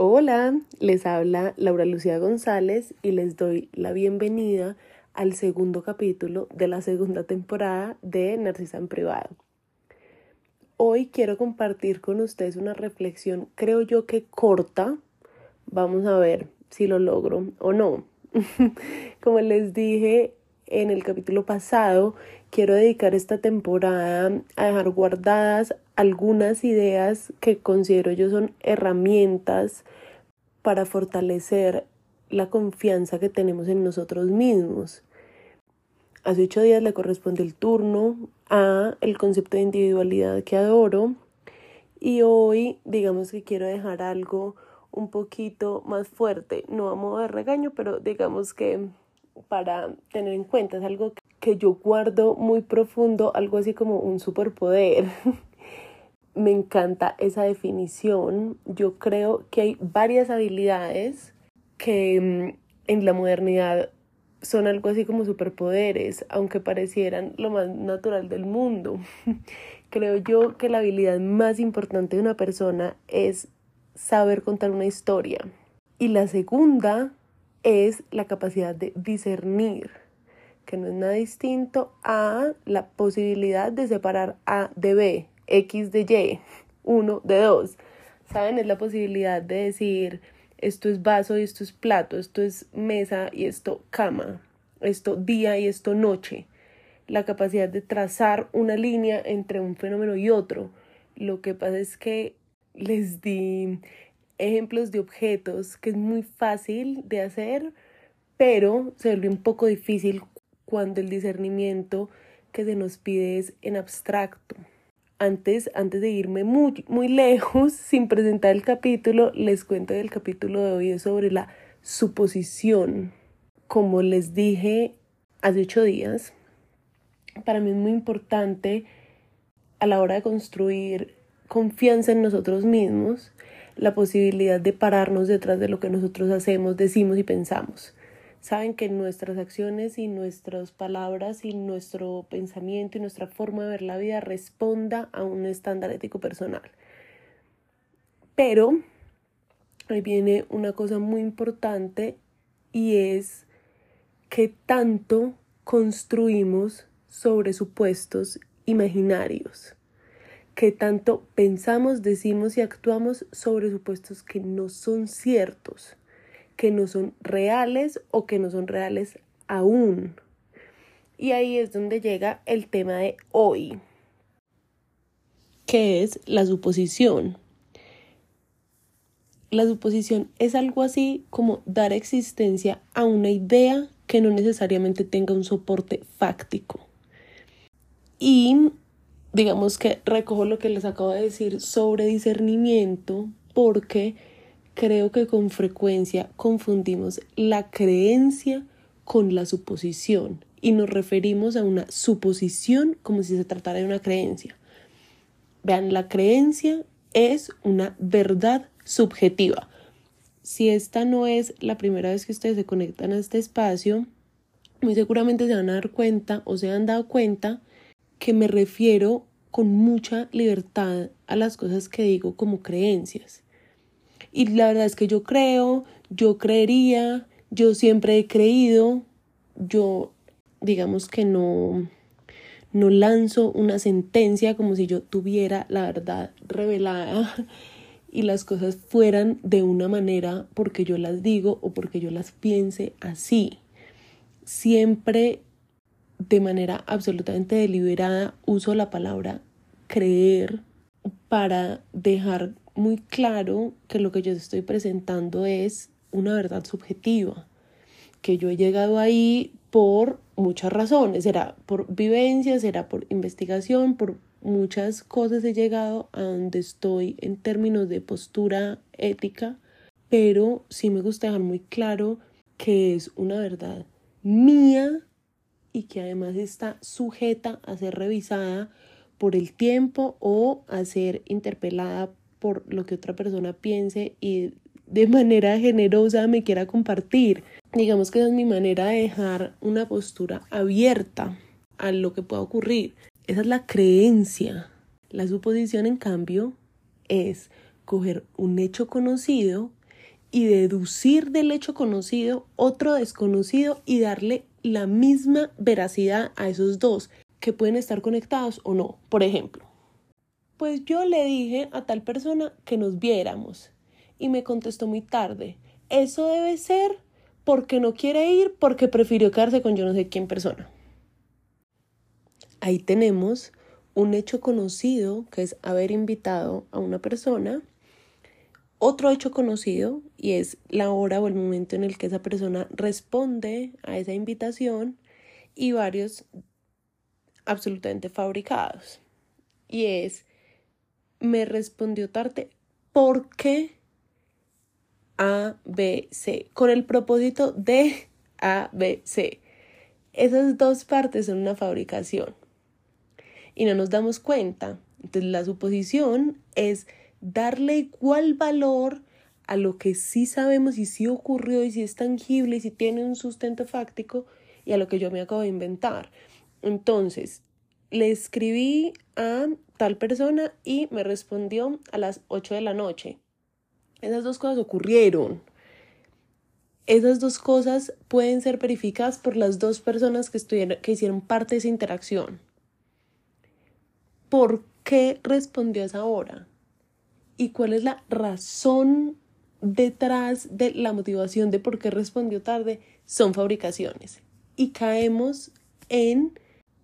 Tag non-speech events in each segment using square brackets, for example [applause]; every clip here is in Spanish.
Hola, les habla Laura Lucía González y les doy la bienvenida al segundo capítulo de la segunda temporada de Narcisa en Privado. Hoy quiero compartir con ustedes una reflexión, creo yo que corta. Vamos a ver si lo logro o no. [laughs] Como les dije en el capítulo pasado, quiero dedicar esta temporada a dejar guardadas algunas ideas que considero yo son herramientas para fortalecer la confianza que tenemos en nosotros mismos. Hace ocho días le corresponde el turno a el concepto de individualidad que adoro y hoy digamos que quiero dejar algo un poquito más fuerte, no a modo de regaño, pero digamos que para tener en cuenta es algo que yo guardo muy profundo, algo así como un superpoder. [laughs] me encanta esa definición. Yo creo que hay varias habilidades que mm, en la modernidad son algo así como superpoderes, aunque parecieran lo más natural del mundo. [laughs] creo yo que la habilidad más importante de una persona es saber contar una historia. Y la segunda es la capacidad de discernir, que no es nada distinto a la posibilidad de separar A de B, X de Y, 1 de 2. ¿Saben? Es la posibilidad de decir esto es vaso y esto es plato, esto es mesa y esto cama, esto día y esto noche. La capacidad de trazar una línea entre un fenómeno y otro. Lo que pasa es que les di ejemplos de objetos que es muy fácil de hacer, pero se vuelve un poco difícil cuando el discernimiento que se nos pide es en abstracto antes, antes de irme muy, muy lejos, [laughs] sin presentar el capítulo, les cuento del capítulo de hoy sobre la suposición. Como les dije hace ocho días, para mí es muy importante a la hora de construir confianza en nosotros mismos, la posibilidad de pararnos detrás de lo que nosotros hacemos, decimos y pensamos saben que nuestras acciones y nuestras palabras y nuestro pensamiento y nuestra forma de ver la vida responda a un estándar ético personal. Pero ahí viene una cosa muy importante y es que tanto construimos sobre supuestos imaginarios, que tanto pensamos, decimos y actuamos sobre supuestos que no son ciertos que no son reales o que no son reales aún. Y ahí es donde llega el tema de hoy, que es la suposición. La suposición es algo así como dar existencia a una idea que no necesariamente tenga un soporte fáctico. Y digamos que recojo lo que les acabo de decir sobre discernimiento porque creo que con frecuencia confundimos la creencia con la suposición y nos referimos a una suposición como si se tratara de una creencia. Vean, la creencia es una verdad subjetiva. Si esta no es la primera vez que ustedes se conectan a este espacio, muy seguramente se van a dar cuenta o se han dado cuenta que me refiero con mucha libertad a las cosas que digo como creencias. Y la verdad es que yo creo, yo creería, yo siempre he creído, yo digamos que no, no lanzo una sentencia como si yo tuviera la verdad revelada [laughs] y las cosas fueran de una manera porque yo las digo o porque yo las piense así. Siempre de manera absolutamente deliberada uso la palabra creer para dejar muy claro que lo que yo estoy presentando es una verdad subjetiva, que yo he llegado ahí por muchas razones, será por vivencia, será por investigación, por muchas cosas he llegado a donde estoy en términos de postura ética, pero sí me gusta dejar muy claro que es una verdad mía y que además está sujeta a ser revisada por el tiempo o a ser interpelada por lo que otra persona piense y de [laughs] manera generosa me quiera compartir. Digamos que esa es mi manera de dejar una postura abierta a lo que pueda ocurrir. Esa es la creencia. La suposición, en cambio, es coger un hecho conocido y deducir del hecho conocido otro desconocido y darle la misma veracidad a esos dos que pueden estar conectados o no. Por ejemplo, pues yo le dije a tal persona que nos viéramos y me contestó muy tarde. Eso debe ser porque no quiere ir porque prefirió quedarse con yo no sé quién persona. Ahí tenemos un hecho conocido que es haber invitado a una persona otro hecho conocido y es la hora o el momento en el que esa persona responde a esa invitación y varios absolutamente fabricados. Y es, me respondió tarde porque A, B, C, con el propósito de A, B, C. Esas dos partes son una fabricación y no nos damos cuenta. Entonces la suposición es darle igual valor a lo que sí sabemos y sí ocurrió y si es tangible y si tiene un sustento fáctico y a lo que yo me acabo de inventar. Entonces, le escribí a tal persona y me respondió a las 8 de la noche. Esas dos cosas ocurrieron. Esas dos cosas pueden ser verificadas por las dos personas que, que hicieron parte de esa interacción. ¿Por qué respondió a esa hora? Y cuál es la razón detrás de la motivación de por qué respondió tarde son fabricaciones. Y caemos en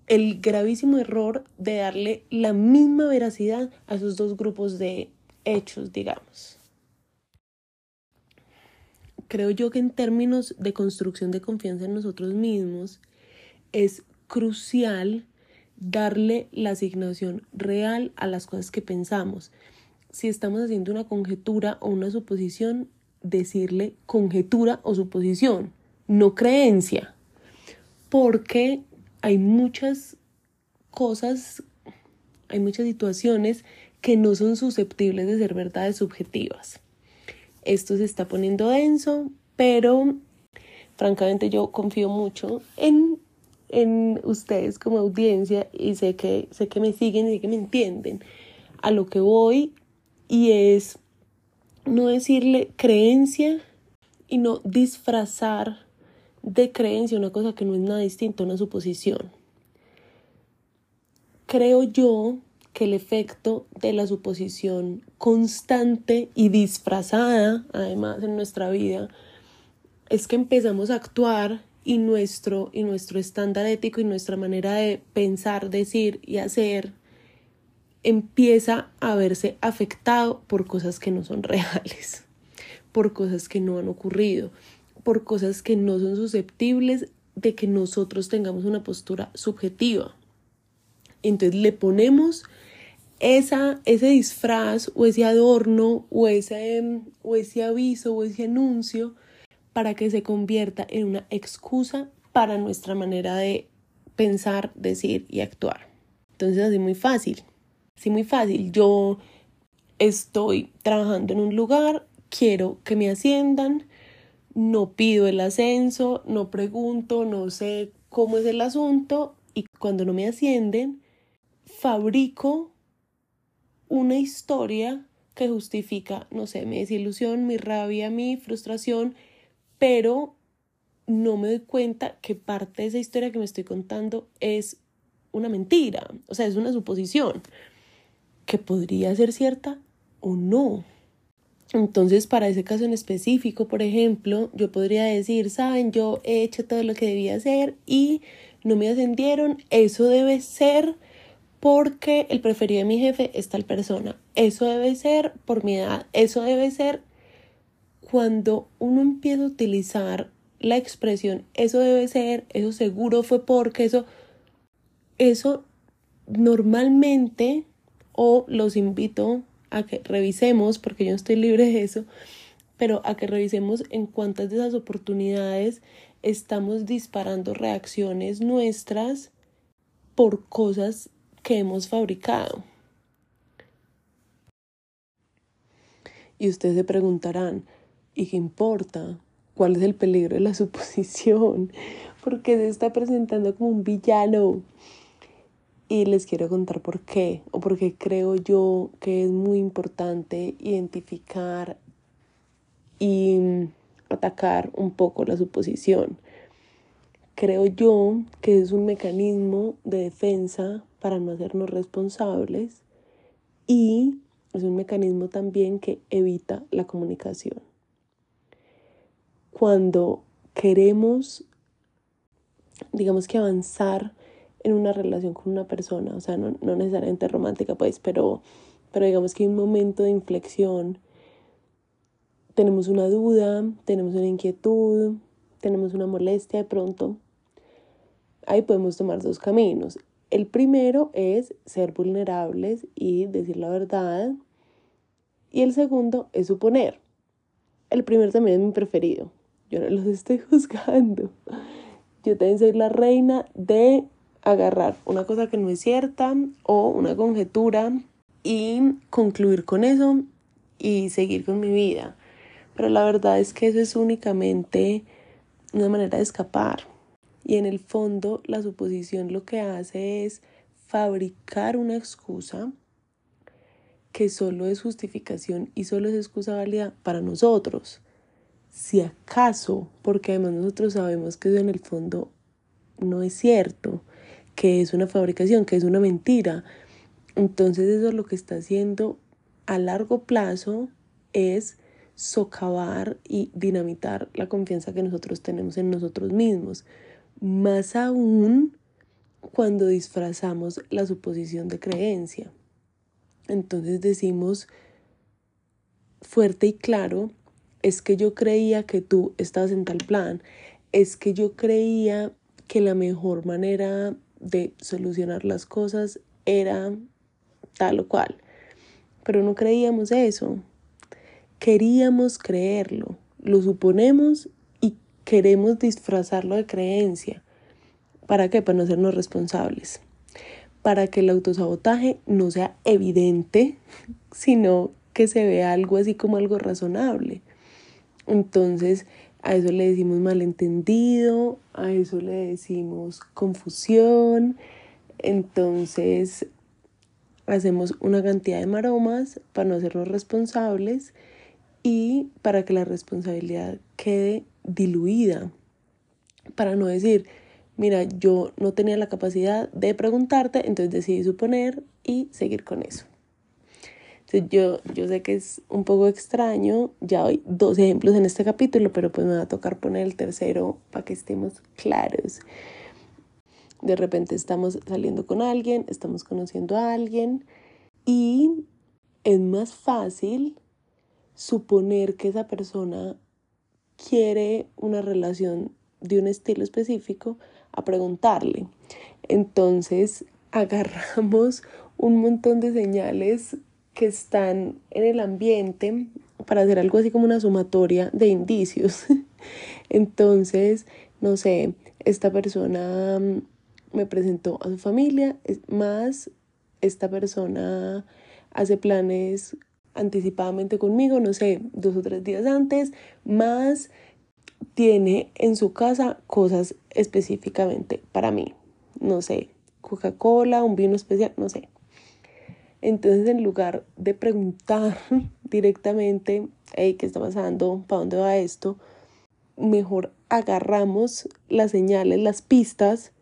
el gravísimo error de darle la misma veracidad a esos dos grupos de hechos, digamos. Creo yo que en términos de construcción de confianza en nosotros mismos es crucial darle la asignación real a las cosas que pensamos si estamos haciendo una conjetura o una suposición, decirle conjetura o suposición, no creencia, porque hay muchas cosas, hay muchas situaciones que no son susceptibles de ser verdades subjetivas. Esto se está poniendo denso, pero francamente yo confío mucho en, en ustedes como audiencia y sé que, sé que me siguen y que me entienden. A lo que voy y es no decirle creencia y no disfrazar de creencia una cosa que no es nada distinto a una suposición. Creo yo que el efecto de la suposición constante y disfrazada, además en nuestra vida, es que empezamos a actuar y nuestro, y nuestro estándar ético y nuestra manera de pensar, decir y hacer empieza a verse afectado por cosas que no son reales, por cosas que no han ocurrido, por cosas que no son susceptibles de que nosotros tengamos una postura subjetiva. Entonces le ponemos esa, ese disfraz o ese adorno o ese, o ese aviso o ese anuncio para que se convierta en una excusa para nuestra manera de pensar, decir y actuar. Entonces así muy fácil. Sí, muy fácil. Yo estoy trabajando en un lugar, quiero que me asciendan, no pido el ascenso, no pregunto, no sé cómo es el asunto y cuando no me ascienden, fabrico una historia que justifica, no sé, mi desilusión, mi rabia, mi frustración, pero no me doy cuenta que parte de esa historia que me estoy contando es una mentira, o sea, es una suposición que podría ser cierta o no. Entonces, para ese caso en específico, por ejemplo, yo podría decir, saben, yo he hecho todo lo que debía hacer y no me ascendieron, eso debe ser porque el preferido de mi jefe es tal persona, eso debe ser por mi edad, eso debe ser cuando uno empieza a utilizar la expresión, eso debe ser, eso seguro fue porque eso, eso normalmente o los invito a que revisemos, porque yo no estoy libre de eso, pero a que revisemos en cuántas de esas oportunidades estamos disparando reacciones nuestras por cosas que hemos fabricado. Y ustedes se preguntarán, ¿y qué importa? ¿Cuál es el peligro de la [laughs] suposición? Porque se está presentando como un villano y les quiero contar por qué o porque creo yo que es muy importante identificar y atacar un poco la suposición. Creo yo que es un mecanismo de defensa para no hacernos responsables y es un mecanismo también que evita la comunicación. Cuando queremos, digamos que avanzar en una relación con una persona, o sea, no, necesariamente romántica, pues, pero, pero digamos que hay un momento de inflexión, tenemos una duda, tenemos una inquietud, tenemos una molestia de pronto, ahí podemos tomar dos caminos. El primero es ser vulnerables y decir la verdad. Y el segundo es suponer. El primero también es mi preferido. Yo no los estoy [laughs] juzgando. Yo también soy la reina de agarrar una cosa que no es cierta o una conjetura y concluir con eso y seguir con mi vida. Pero la verdad es que eso es únicamente una manera de escapar. Y en el fondo la suposición lo que hace es fabricar una excusa que solo es justificación y solo es excusa válida para nosotros. Si acaso, porque además nosotros sabemos que eso en el fondo no es cierto, que es una fabricación, que es una mentira. Entonces eso lo que está haciendo a largo plazo es socavar y dinamitar la confianza que nosotros tenemos en nosotros mismos más aún cuando disfrazamos la suposición de creencia. Entonces decimos fuerte y claro, es que yo creía que tú estabas en tal plan, es que yo creía que la mejor manera de solucionar las cosas era tal o cual, pero no creíamos eso, queríamos creerlo, lo suponemos queremos disfrazarlo de creencia. ¿Para qué? Para no hacernos responsables. Para que el autosabotaje no sea evidente, [laughs] sino que se vea algo así como algo razonable. Entonces, a eso le decimos malentendido, a eso le decimos confusión. Entonces, hacemos una cantidad de maromas para no hacernos responsables y para que la responsabilidad quede diluida, para no decir, mira, yo no tenía la capacidad de preguntarte, entonces decidí suponer y seguir con eso. Yo, yo sé que es un poco extraño, ya hay dos ejemplos en este capítulo, pero pues me va a tocar poner el tercero para que estemos claros. De repente estamos saliendo con alguien, estamos conociendo a alguien y es más fácil suponer que esa persona quiere una relación de un estilo específico a preguntarle. Entonces [laughs] agarramos un montón de señales que están en el ambiente para hacer algo así como una sumatoria de indicios. [laughs] Entonces, no sé, esta persona mm, me presentó a su familia, más esta persona hace planes anticipadamente conmigo, no sé, dos o tres días antes, más tiene en su casa cosas específicamente para mí, no sé, Coca-Cola, un vino especial, no sé. Entonces, en lugar de preguntar [laughs] directamente, hey, ¿qué está pasando? ¿Para dónde va esto? Mejor agarramos las señales, las pistas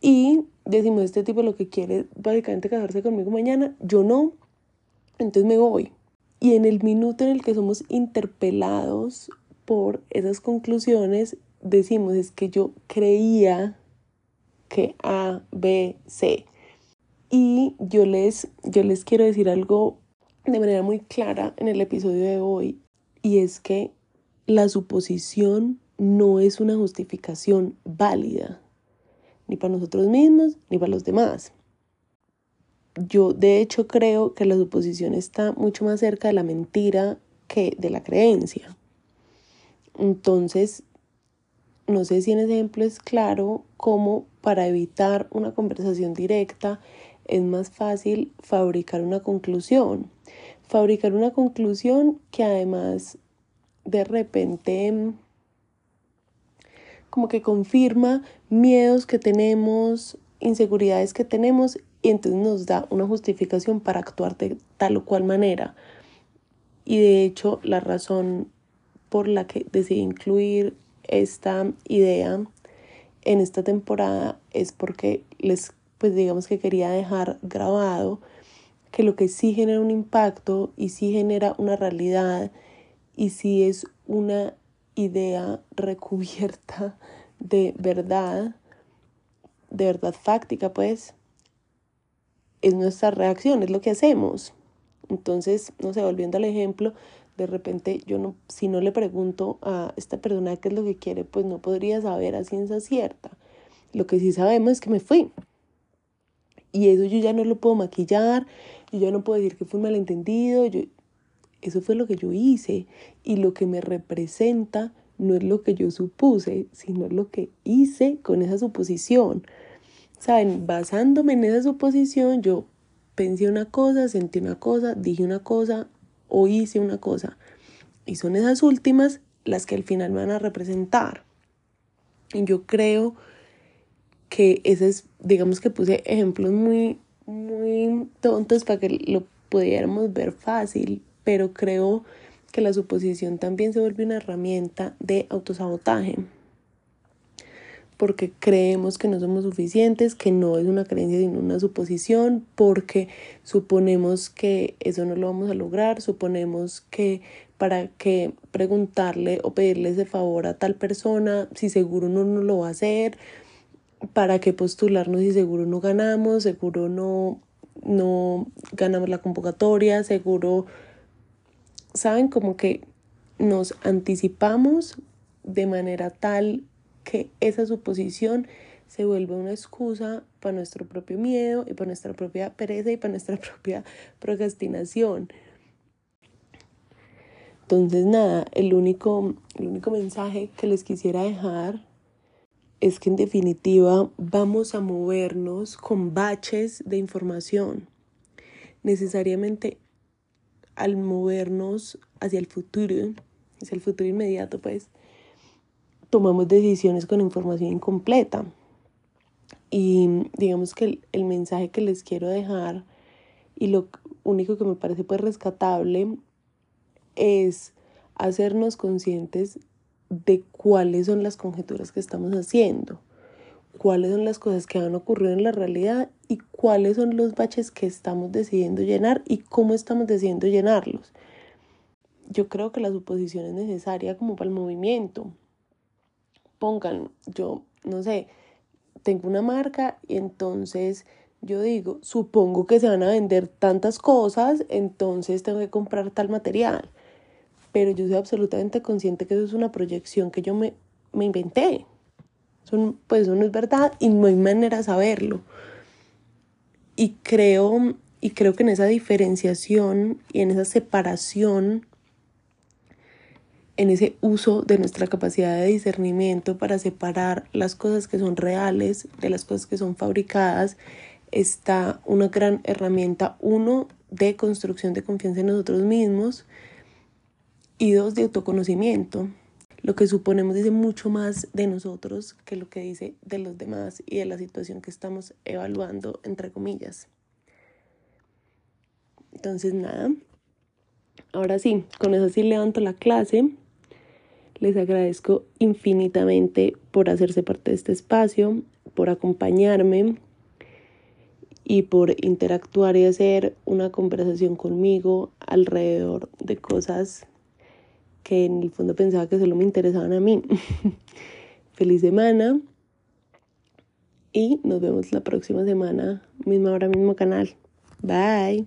y decimos, este tipo lo que quiere básicamente casarse conmigo mañana, yo no, entonces me voy. Y en el minuto en el que somos interpelados por esas conclusiones, decimos es que yo creía que A, B, C. Y yo les, yo les quiero decir algo de manera muy clara en el episodio de hoy, y es que la suposición no es una justificación válida, ni para nosotros mismos, ni para los demás yo de hecho creo que la suposición está mucho más cerca de la mentira que de la creencia. Entonces, no sé si en ese ejemplo es claro cómo para evitar una conversación directa es más fácil fabricar una conclusión. Fabricar una conclusión que además de repente como que confirma miedos que tenemos, inseguridades que tenemos y entonces nos da una justificación para actuar de tal o cual manera. Y de hecho la razón por la que decidí incluir esta idea en esta temporada es porque les, pues digamos que quería dejar grabado que lo que sí genera un impacto y sí genera una realidad y sí es una idea [laughs] recubierta de verdad, de verdad fáctica, pues, es nuestra reacción, es lo que hacemos. Entonces, no sé, volviendo al ejemplo, de repente yo no, si no le pregunto a esta persona qué es lo que quiere, pues no podría saber a ciencia cierta. Lo que sí sabemos es que me fui. Y eso yo ya no lo puedo maquillar, yo ya no puedo decir que fue un malentendido, yo, eso fue lo que yo hice. Y lo que me representa no es lo que yo supuse, sino lo que hice con esa suposición. Saben, basándome en esa suposición, yo pensé una cosa, sentí una cosa, dije una cosa o hice una cosa. Y son esas últimas las que al final me van a representar. Y yo creo que ese es, digamos que puse ejemplos muy, muy tontos para que lo pudiéramos ver fácil, pero creo que la suposición también se vuelve una herramienta de autosabotaje porque creemos que no somos suficientes, que no es una creencia sino una suposición, porque suponemos que eso no lo vamos a lograr, suponemos que para que preguntarle o pedirle ese favor a tal persona si seguro no lo va a hacer, para qué postularnos si seguro no ganamos, seguro no, no ganamos la convocatoria, seguro, saben como que nos anticipamos de manera tal que esa suposición se vuelve una excusa para nuestro propio miedo y para nuestra propia pereza y para nuestra [laughs] propia procrastinación. Entonces, nada, el único, el único mensaje que les quisiera dejar es que en definitiva vamos a movernos con baches de información. Necesariamente al movernos hacia el futuro, hacia el futuro inmediato, pues, tomamos decisiones con información incompleta. Y digamos que el, mensaje que les quiero dejar y lo único que me parece pues rescatable es hacernos conscientes de cuáles son las conjeturas que estamos haciendo, cuáles son las cosas que van a ocurrir en la realidad y cuáles son los baches que estamos decidiendo llenar y cómo estamos decidiendo llenarlos. Yo creo que la suposición es necesaria como para el movimiento, pongan, yo no sé, tengo una marca y entonces yo digo, supongo que se van a vender tantas cosas, entonces tengo que comprar tal material. Pero yo soy absolutamente consciente que eso es una proyección que yo me, me inventé. Eso, pues eso no es verdad y no hay manera de saberlo. Y creo, y creo que en esa diferenciación y en esa separación en ese uso de nuestra capacidad de discernimiento para separar las cosas que son reales de las cosas que son fabricadas, está una gran herramienta, uno, de construcción de confianza en nosotros mismos y dos, de autoconocimiento. Lo que suponemos dice mucho más de nosotros que lo que dice de los demás y de la situación que estamos evaluando, entre comillas. Entonces, nada. Ahora sí, con eso sí levanto la clase. Les agradezco infinitamente por hacerse parte de este espacio, por acompañarme y por interactuar y hacer una conversación conmigo alrededor de cosas que en el fondo pensaba que solo me interesaban a mí. [laughs] Feliz semana y nos vemos la próxima semana, misma hora, mismo canal. Bye.